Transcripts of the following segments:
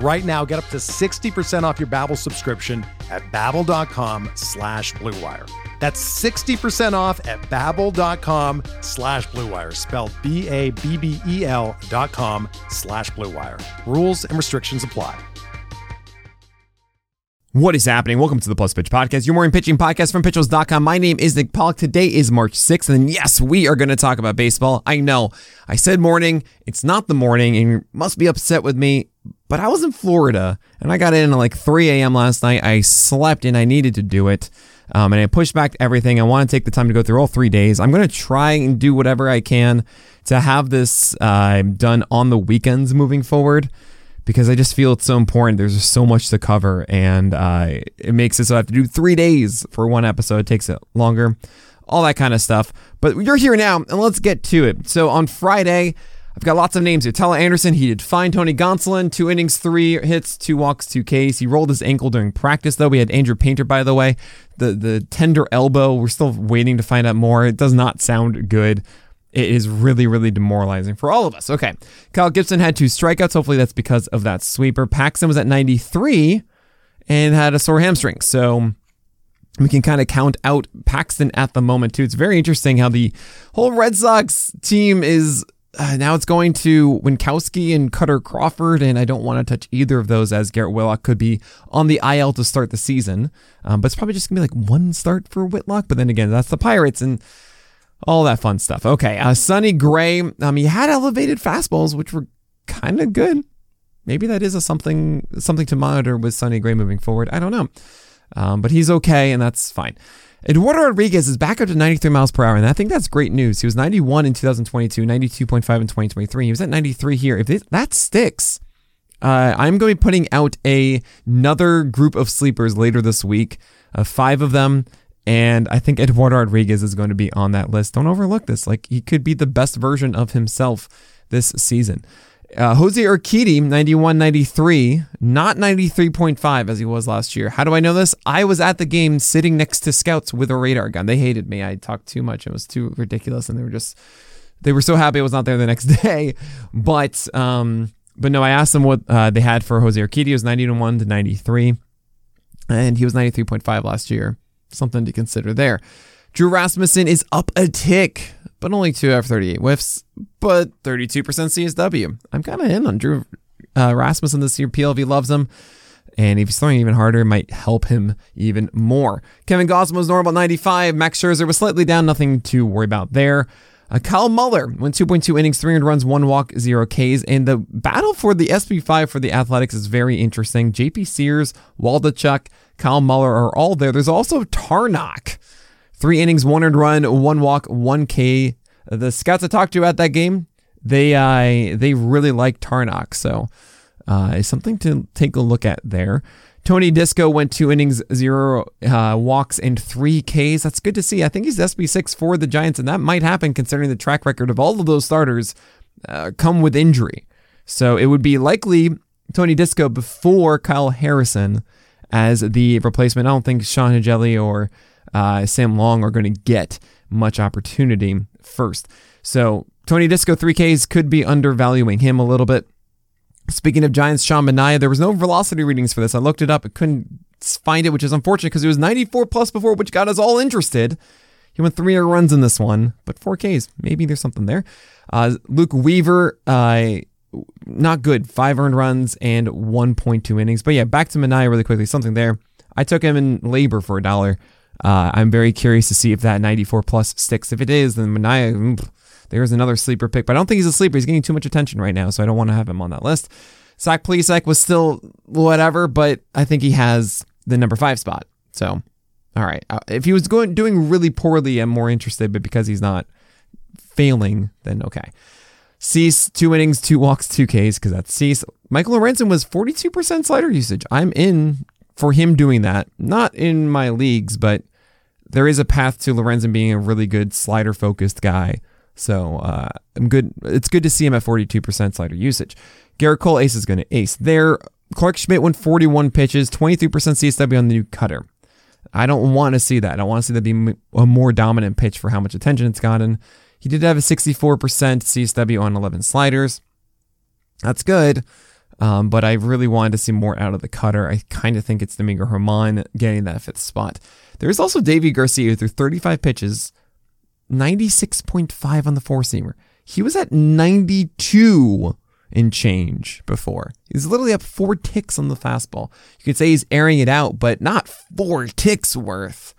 Right now, get up to 60% off your Babbel subscription at babbel.com slash bluewire. That's 60% off at babbel.com slash bluewire, spelled B-A-B-B-E-L dot com slash bluewire. Rules and restrictions apply. What is happening? Welcome to the Plus Pitch Podcast, your morning pitching podcast from pitchers.com. My name is Nick Pollack. Today is March 6th, and yes, we are going to talk about baseball. I know I said morning, it's not the morning, and you must be upset with me, but I was in Florida and I got in at like 3 a.m. last night. I slept and I needed to do it. Um, and I pushed back everything. I want to take the time to go through all three days. I'm going to try and do whatever I can to have this uh, done on the weekends moving forward because I just feel it's so important. There's just so much to cover, and uh, it makes it so I have to do three days for one episode. It takes it longer, all that kind of stuff. But you're here now, and let's get to it. So on Friday, I've got lots of names here. Tyler Anderson, he did fine. Tony Gonsolin, two innings, three hits, two walks, two Ks. He rolled his ankle during practice, though. We had Andrew Painter, by the way. The the tender elbow, we're still waiting to find out more. It does not sound good. It is really, really demoralizing for all of us. Okay. Kyle Gibson had two strikeouts. Hopefully that's because of that sweeper. Paxton was at 93 and had a sore hamstring. So we can kind of count out Paxton at the moment, too. It's very interesting how the whole Red Sox team is. Uh, now it's going to Winckowski and Kutter Crawford, and I don't want to touch either of those as Garrett Whitlock could be on the IL to start the season. Um, but it's probably just going to be like one start for Whitlock. But then again, that's the Pirates, and all that fun stuff. Okay, uh, Sonny Gray, um, he had elevated fastballs, which were kind of good. Maybe that is a something something to monitor with Sonny Gray moving forward. I don't know, um, but he's okay, and that's fine. Eduardo Rodriguez is back up to 93 miles per hour, and I think that's great news. He was 91 in 2022, 92.5 in 2023. He was at 93 here. If that sticks, uh, I'm going to be putting out a, another group of sleepers later this week. Uh, five of them and I think Eduardo Rodriguez is going to be on that list. Don't overlook this. Like, he could be the best version of himself this season. Uh, Jose Urquidy, 91 93, not 93.5 as he was last year. How do I know this? I was at the game sitting next to scouts with a radar gun. They hated me. I talked too much. It was too ridiculous. And they were just, they were so happy I was not there the next day. But, um, but no, I asked them what uh, they had for Jose Urquidy. It was 91 to 93. And he was 93.5 last year something to consider there. Drew Rasmussen is up a tick, but only two out of 38 whiffs, but 32% CSW. I'm kind of in on Drew uh, Rasmussen this year. PLV loves him. And if he's throwing even harder, it might help him even more. Kevin Gausman was normal 95. Max Scherzer was slightly down. Nothing to worry about there. Uh, Kyle Muller went 2.2 innings, 300 runs, one walk, zero Ks. And the battle for the SP5 for the Athletics is very interesting. JP Sears, Waldichuk, Kyle Muller are all there. There's also Tarnok. Three innings, one earned run, one walk, one K. The scouts I talked to at that game, they uh, they really like Tarnok, so uh, something to take a look at there. Tony Disco went two innings, zero uh, walks, and three Ks. That's good to see. I think he's SP6 for the Giants, and that might happen considering the track record of all of those starters uh, come with injury. So it would be likely Tony Disco before Kyle Harrison as the replacement. I don't think Sean Hjelle or uh, Sam Long are going to get much opportunity first. So Tony Disco 3Ks could be undervaluing him a little bit. Speaking of Giants, Sean Manaea, there was no velocity readings for this. I looked it up, I couldn't find it, which is unfortunate because it was 94 plus before, which got us all interested. He went three runs in this one, but 4Ks. Maybe there's something there. Uh, Luke Weaver, uh, not good. Five earned runs and 1.2 innings. But yeah, back to Manaea really quickly. Something there. I took him in LABR for a dollar. Uh, I'm very curious to see if that 94 plus sticks. If it is, then Manaea, mm, there's another sleeper pick, but I don't think he's a sleeper. He's getting too much attention right now, so I don't want to have him on that list. Zach Plesac was still whatever, but I think he has the number five spot. So, all right. Uh, if he was going doing really poorly, I'm more interested, but because he's not failing, then okay. Cease, two innings, two walks, two Ks, because that's Cease. Michael Lorenzen was 42% slider usage. I'm in for him doing that. Not in my leagues, but there is a path to Lorenzen being a really good slider focused guy. So uh, I'm good. It's good to see him at 42% slider usage. Gerrit Cole ace is going to ace there. Clarke Schmidt went 41 pitches, 23% CSW on the new cutter. I don't want to see that. I want to see that be a more dominant pitch for how much attention it's gotten. He did have a 64% CSW on 11 sliders. That's good. Um, but I really wanted to see more out of the cutter. I kind of think it's Domingo German getting that fifth spot. There's also Deivi Garcia through 35 pitches, 96.5 on the four seamer. He was at 92 in change before. He's literally up four ticks on the fastball. You could say he's airing it out, but not four ticks worth.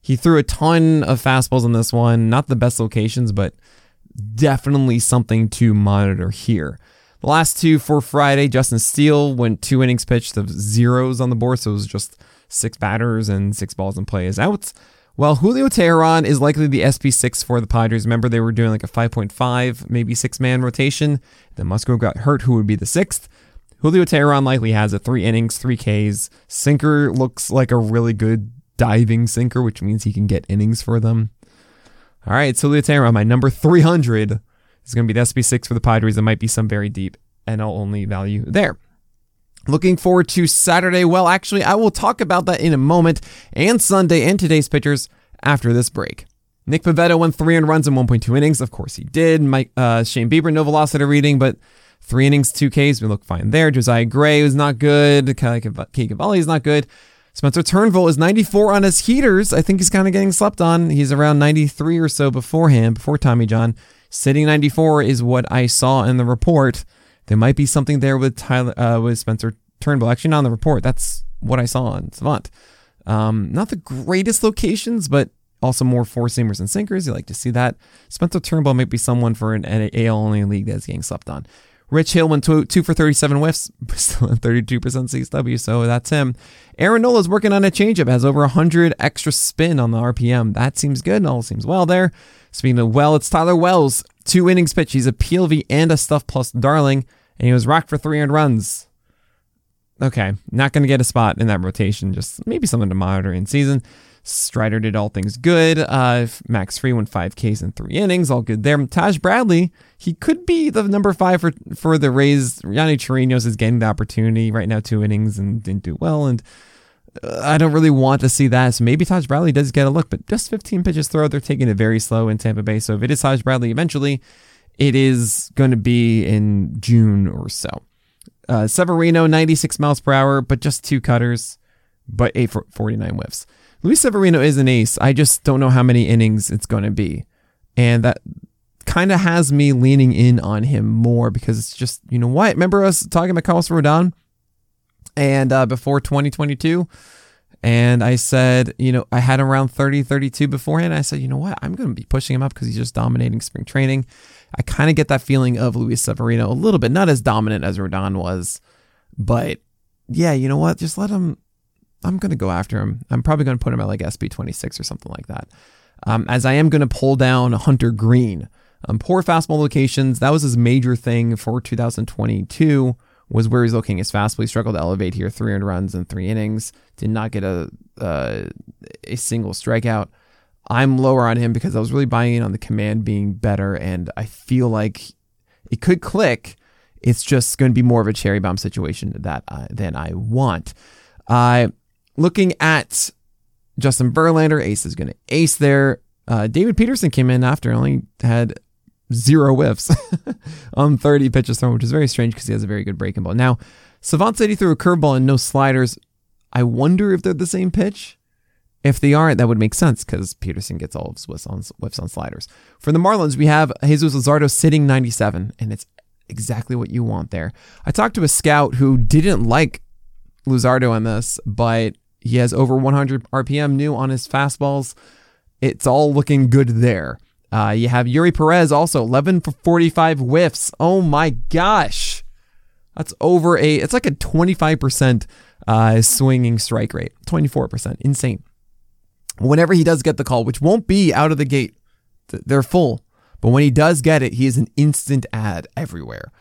He threw a ton of fastballs on this one. Not the best locations, but definitely something to monitor here. The last two for Friday, Justin Steele went two innings pitched of zeros on the board, so it was just six batters and six balls in play as outs. Well, Julio Teheran is likely the SP6 for the Padres. Remember, they were doing like a 5.5, maybe six man rotation. Then Musgrove got hurt, who would be the sixth. Julio Teheran likely has a three innings, three Ks. Sinker looks like a really good diving sinker, which means he can get innings for them. All right, Julio Teheran, my number 300 is going to be the SP6 for the Padres. There might be some very deep NL only value there. Looking forward to Saturday. Well, actually, I will talk about that in a moment, and Sunday and today's pitchers after this break. Nick Pivetta went three and runs in 1.2 innings. Of course, he did. Mike uh, Shane Bieber, no velocity reading, but three innings, two Ks. We look fine there. Josiah Gray was not good. Cade Cavalli is not good. Spencer Turnbull is 94 on his heaters. I think he's kind of getting slept on. He's around 93 or so beforehand, before Tommy John. Sitting 94 is what I saw in the report. There might be something there with Tyler uh, with Spencer Turnbull. Actually, not on the report. That's what I saw on Savant. Um, not the greatest locations, but also more four seamers and sinkers. You like to see that. Spencer Turnbull might be someone for an AL only league that's getting slept on. Rich Hill went two, two for 37 whiffs, still at 32% CSW, so that's him. Aaron Nola's working on a changeup, has over 100 extra spin on the RPM. That seems good. All seems well there. Speaking of well, it's Tyler Wells. Two innings pitch. He's a PLV and a stuff plus darling and he was rocked for 300 runs. Okay, not going to get a spot in that rotation. Just maybe something to monitor in season. Strider did all things good. Uh, Max Fried went five Ks in three innings, all good there. Taj Bradley, he could be the number five for for the Rays. Yonny Chirinos is getting the opportunity right now, two innings and didn't do well. And uh, I don't really want to see that. So maybe Taj Bradley does get a look, but just 15 pitches throw. They're taking it very slow in Tampa Bay. So if it is Taj Bradley eventually, it is going to be in June or so. Uh, Severino, 96 miles per hour, but just two cutters, but 849 whiffs. Luis Severino is an ace. I just don't know how many innings it's going to be. And that kind of has me leaning in on him more because it's just, you know what? Remember us talking about Carlos Rodon? And uh, before 2022? And I said, you know, I had him around 30, 32 beforehand. I said, you know what? I'm going to be pushing him up because he's just dominating spring training. I kind of get that feeling of Luis Severino a little bit, not as dominant as Rodon was, but yeah, you know what? Just let him. I'm going to go after him. I'm probably going to put him at like SP 26 or something like that. Um, as I am going to pull down Hunter Greene. Um, poor fastball locations. That was his major thing for 2022 was where he's looking his fastball. He struggled to elevate here, 300 runs in three innings. Did not get a uh, a single strikeout. I'm lower on him because I was really buying in on the command being better, and I feel like it could click. It's just going to be more of a cherry bomb situation that than I want. Uh, looking at Justin Verlander, Ace is going to ace there. Uh, David Peterson came in after only had zero whiffs on 30 pitches thrown, which is very strange because he has a very good breaking ball. Now, Savant said he threw a curveball and no sliders. I wonder if they're the same pitch. If they aren't, that would make sense because Peterson gets all of his whiffs on, whiffs on sliders. For the Marlins, we have Jesus Luzardo sitting 97, and it's exactly what you want there. I talked to a scout who didn't like Luzardo on this, but he has over 100 RPM new on his fastballs. It's all looking good there. Uh, you have Eury Perez also 11 for 45 whiffs. Oh my gosh. That's over a, it's like a 25% uh, swinging strike rate. 24%. Insane. Whenever he does get the call, which won't be out of the gate, they're full. But when he does get it, he is an instant add everywhere.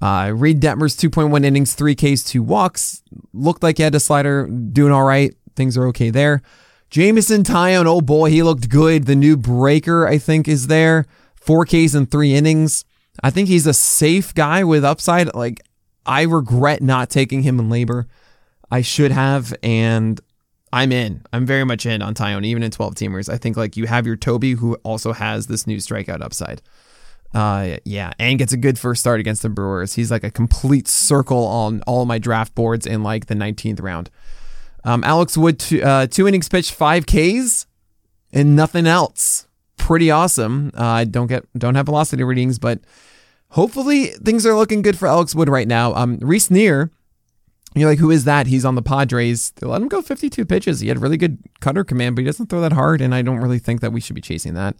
Uh, Reid Detmers 2.1 innings, 3 Ks, 2 walks. Looked like he had a slider, doing all right. Things are okay there. Jameson Taillon, oh boy, he looked good. The new breaker, I think, is there. 4 Ks and 3 innings. I think he's a safe guy with upside. Like, I regret not taking him in LABR. I should have, and I'm in. I'm very much in on Taillon, even in 12 teamers. I think like you have your Toby, who also has this new strikeout upside. Uh, yeah, and gets a good first start against the Brewers. He's like a complete circle on all my draft boards in like the 19th round. Um, Alex Wood, two, uh, two innings pitched, five Ks, and nothing else. Pretty awesome. Uh, I don't get don't have velocity readings, but hopefully things are looking good for Alex Wood right now. Um, Reiss Knehr you're like, who is that? He's on the Padres. They let him go 52 pitches. He had really good cutter command, but he doesn't throw that hard, and I don't really think that we should be chasing that.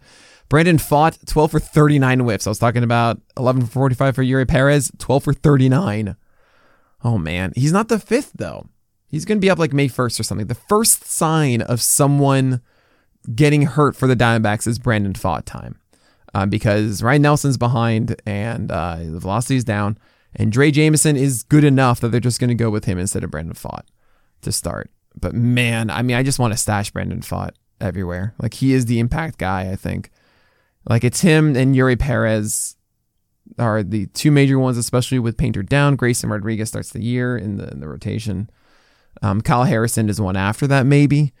Brandon Pfaadt 12 for 39 whiffs. I was talking about 11 for 45 for Eury Perez, 12 for 39. Oh, man. He's not the fifth, though. He's going to be up like May 1st or something. The first sign of someone getting hurt for the Diamondbacks is Brandon Pfaadt time uh, because Ryne Nelson's behind and uh, the velocity's down. And Drey Jameson is good enough that they're just going to go with him instead of Brandon Pfaadt to start. But man, I mean, I just want to stash Brandon Pfaadt everywhere. Like he is the impact guy, I think. Like it's him and Eury Perez are the two major ones, especially with Painter down. Grayson Rodriguez starts the year in the in the rotation. Um, Kyle Harrison is one after that, maybe.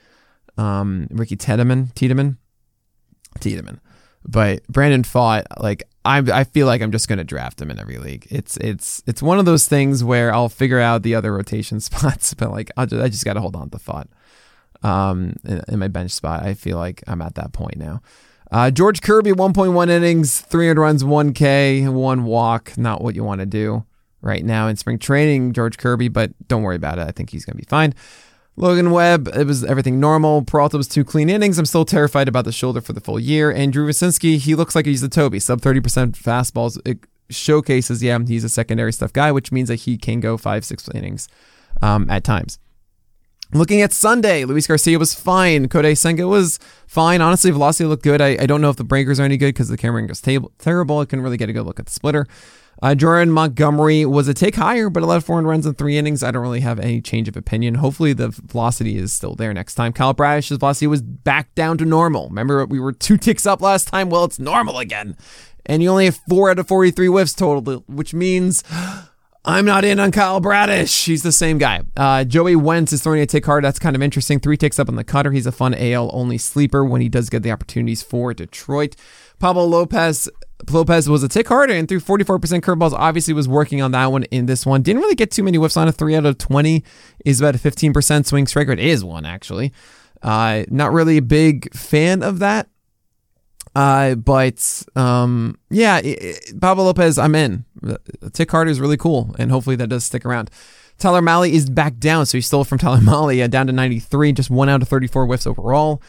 Um, Ricky Tiedemann, Tiedemann, Tiedemann. But Brandon Pfaadt, like I I feel like I'm just gonna draft him in every league. It's it's it's one of those things where I'll figure out the other rotation spots, but like i just, I just got to hold on to Pfaadt. Um, in, in, my bench spot, I feel like I'm at that point now. Uh, George Kirby, 1.1 innings, 300 runs, 1K, one walk. Not what you want to do right now in spring training, George Kirby, but don't worry about it. I think he's gonna be fine. Logan Webb, it was everything normal. Peralta was two clean innings. I'm still terrified about the shoulder for the full year. And Drew he looks like he's a Toby, sub 30% fastballs. It showcases, yeah, he's a secondary stuff guy, which means that he can go five, six innings um, at times. Looking at Sunday, Luis Garcia was fine. Kodai Senga was fine. Honestly, velocity looked good. I, I don't know if the breakers are any good because the camera angle's tab- terrible. I couldn't really get a good look at the splitter. Uh, Jordan Montgomery was a take higher, but allowed 400 runs in three innings. I don't really have any change of opinion. Hopefully, the velocity is still there next time. Kyle Bradish's velocity was back down to normal. Remember, we were two ticks up last time? Well, it's normal again. And you only have four out of 43 whiffs total, which means I'm not in on Kyle Bradish. He's the same guy. Uh, Joey Wentz is throwing a tick hard. That's kind of interesting. Three ticks up on the cutter. He's a fun AL only sleeper when he does get the opportunities for Detroit. Pablo Lopez Lopez was a tick harder and threw 44% curveballs. Obviously, was working on that one in this one. Didn't really get too many whiffs on a Three out of 20 is about a 15% swing strike rate. Is one, actually. Uh, not really a big fan of that. Uh, but um, yeah, Pablo Lopez, I'm in. Tick harder is really cool, and hopefully that does stick around. Tyler Mahle is back down, so he stole from Tyler Mahle uh, down to 93, just one out of 34 whiffs overall.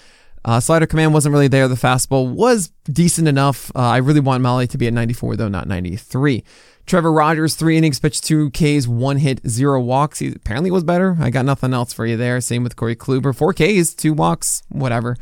Uh, slider command wasn't really there. The fastball was decent enough. Uh, I really want Mahle to be at 94, though, not 93. Trevor Rogers, three innings, pitched two Ks, one hit, zero walks. He apparently was better. I got nothing else for you there. Same with Corey Kluber, four Ks, two walks, whatever.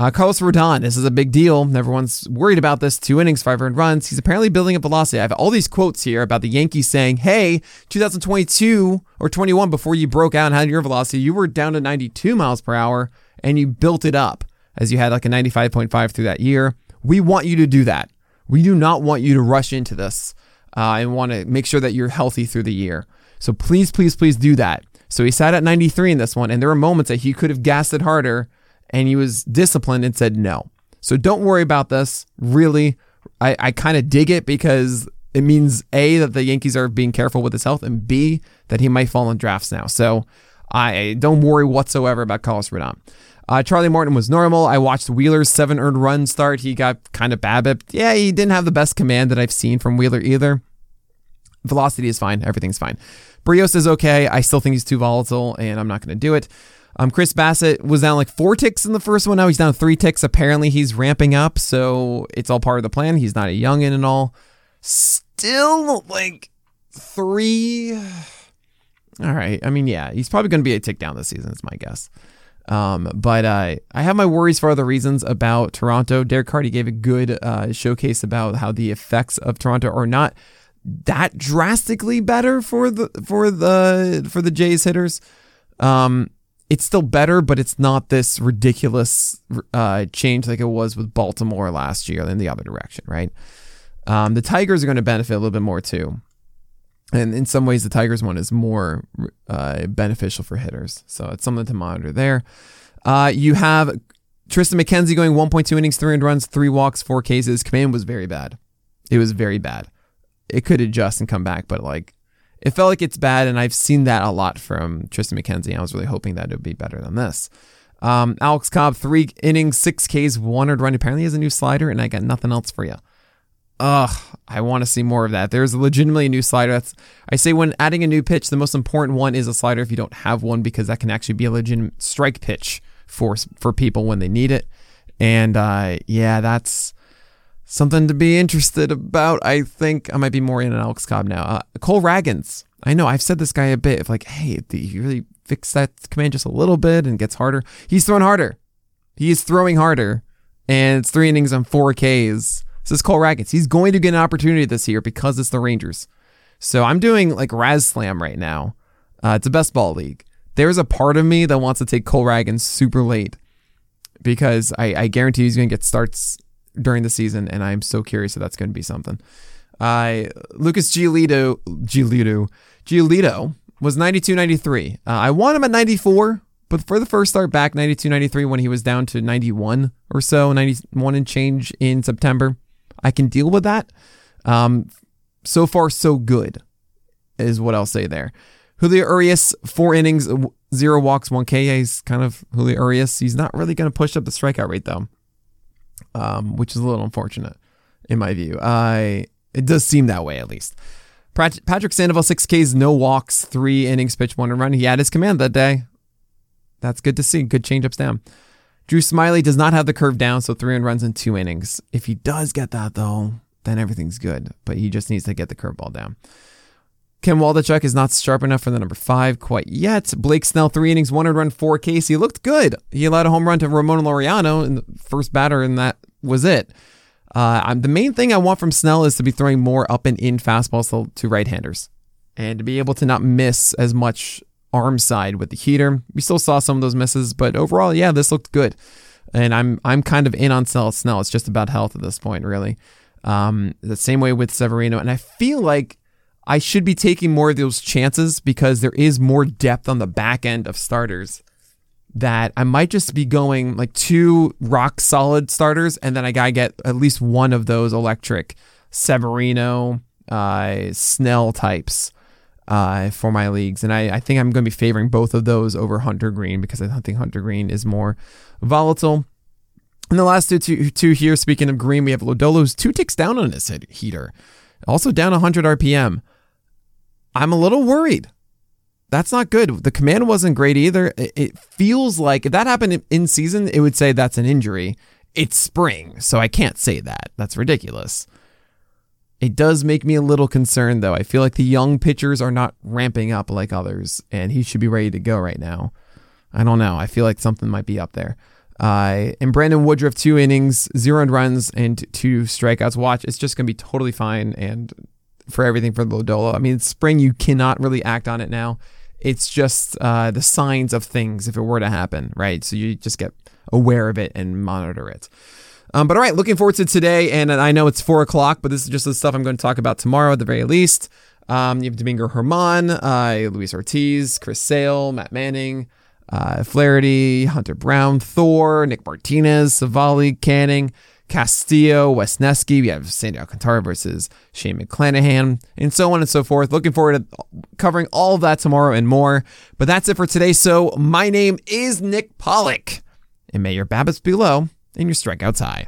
Uh, Carlos Rodon, this is a big deal. Everyone's worried about this. Two innings, five earned runs. He's apparently building up velocity. I have all these quotes here about the Yankees saying, hey, 2022 or 21, before you broke out and had your velocity, you were down to 92 miles per hour and you built it up as you had like a 95.5 through that year. We want you to do that. We do not want you to rush into this uh, and want to make sure that you're healthy through the year. So please, please, please do that. So he sat at 93 in this one, and there were moments that he could have gassed it harder, and he was disciplined and said no. So don't worry about this. Really, I, I kind of dig it because it means A, that the Yankees are being careful with his health, and B, that he might fall in drafts now. So I don't worry whatsoever about Carlos Rodon. Uh, Charlie Morton was normal. I watched Wheeler's seven earned run start. He got kind of babbipped. Yeah, he didn't have the best command that I've seen from Wheeler either. Velocity is fine. Everything's fine. Berrios is okay. I still think he's too volatile, and I'm not going to do it. Um, Chris Bassitt was down like four ticks in the first one. Now he's down three ticks. Apparently he's ramping up, so it's all part of the plan. He's not a youngin and all. Still like three. All right. I mean, yeah, he's probably going to be a tick down this season. Is my guess. Um, but uh, I have my worries for other reasons about Toronto. Derek Carty gave a good uh, showcase about how the effects of Toronto are not that drastically better for the for the for the Jays hitters. Um, it's still better, but it's not this ridiculous uh, change like it was with Baltimore last year in the other direction, right? Um, the Tigers are going to benefit a little bit more too. And in some ways, the Tigers one is more uh, beneficial for hitters. So it's something to monitor there. Uh, you have Triston McKenzie going 1.2 innings, three runs, three walks, four cases. Command was very bad. It was very bad. It could adjust and come back, but like it felt like it's bad. And I've seen that a lot from Triston McKenzie. I was really hoping that it would be better than this. Um, Alex Cobb, three innings, six Ks, one or run. Apparently, has a new slider, and I got nothing else for you ugh, I want to see more of that. There's legitimately a new slider. That's I say when adding a new pitch, the most important one is a slider if you don't have one because that can actually be a legitimate strike pitch for for people when they need it. And uh, yeah, that's something to be interested about. I think I might be more in an Alex Cobb now. Uh, Cole Ragans. I know I've said this guy a bit. If like, hey, you really fix that command just a little bit and gets harder? He's throwing harder. He is throwing harder, and it's three innings on four Ks this is Cole Ragans. He's going to get an opportunity this year because it's the Rangers. So I'm doing like RazzSlam right now. Uh, it's a best ball league. There's a part of me that wants to take Cole Ragans super late because I, I guarantee he's going to get starts during the season, and I'm so curious if that's going to be something. Uh, Lucas Giolito, Giolito, Giolito was 92 93. Uh, I want him at 94, but for the first start back, 92 93, when he was down to 91 or so, 91 and change in September, I can deal with that. Um, so far, so good, is what I'll say there. Julio Urias, four innings, zero walks, one K. He's kind of Julio Urias. He's not really going to push up the strikeout rate though, um, which is a little unfortunate in my view. I it does seem that way at least. Patrick Sandoval, six Ks, no walks, three innings, pitch one run. He had his command that day. That's good to see. Good changeups down. Drew Smyly does not have the curve down, so three and runs in two innings. If he does get that, though, then everything's good. But he just needs to get the curveball down. Ken Waldichuk is not sharp enough for the number five quite yet. Blake Snell, three innings, one run, four Ks. He looked good. He allowed a home run to Ramon Laureano in the first batter, and that was it. Uh, the main thing I want from Snell is to be throwing more up and in fastballs to, right handers and to be able to not miss as much arm side with the heater. We still saw some of those misses, but overall, yeah, this looked good. And I'm I'm kind of in on. Snell. It's just about health at this point, really. Um, the same way with Severino, and I feel like I should be taking more of those chances because there is more depth on the back end of starters. That I might just be going like two rock solid starters, and then I gotta get at least one of those electric Severino, uh, Snell types uh, for my leagues. And I, I think I'm going to be favoring both of those over Hunter Greene because I think Hunter Greene is more volatile. And the last two, two, two here, speaking of Greene, we have Lodolo, who's two ticks down on his heater, also down 100 RPM. I'm a little worried. That's not good. The command wasn't great either. It feels like if that happened in season, it would say that's an injury. It's spring, so I can't say that. That's ridiculous. It does make me a little concerned, though. I feel like the young pitchers are not ramping up like others, and he should be ready to go right now. I don't know. I feel like something might be up there. Uh, and Brandon Woodruff, two innings, zero runs, and two strikeouts. Watch, it's just going to be totally fine. And for everything for Lodolo, I mean, spring, you cannot really act on it now. It's just uh, the signs of things if it were to happen, right? So you just get aware of it and monitor it. Um, but all right, looking forward to today. And I know it's four o'clock, but this is just the stuff I'm going to talk about tomorrow at the very least. Um, you have Domingo German, uh, Luis Ortiz, Chris Sale, Matt Manning, uh, Flaherty, Hunter Brown, Thor, Nick Martinez, Savali, Canning, Castillo, Wesneski. We have Sandy Alcantara versus Shane McClanahan, and so on and so forth. Looking forward to covering all of that tomorrow and more. But that's it for today. So my name is Nick Pollack, and may your BABIPs be low and your strikeouts high.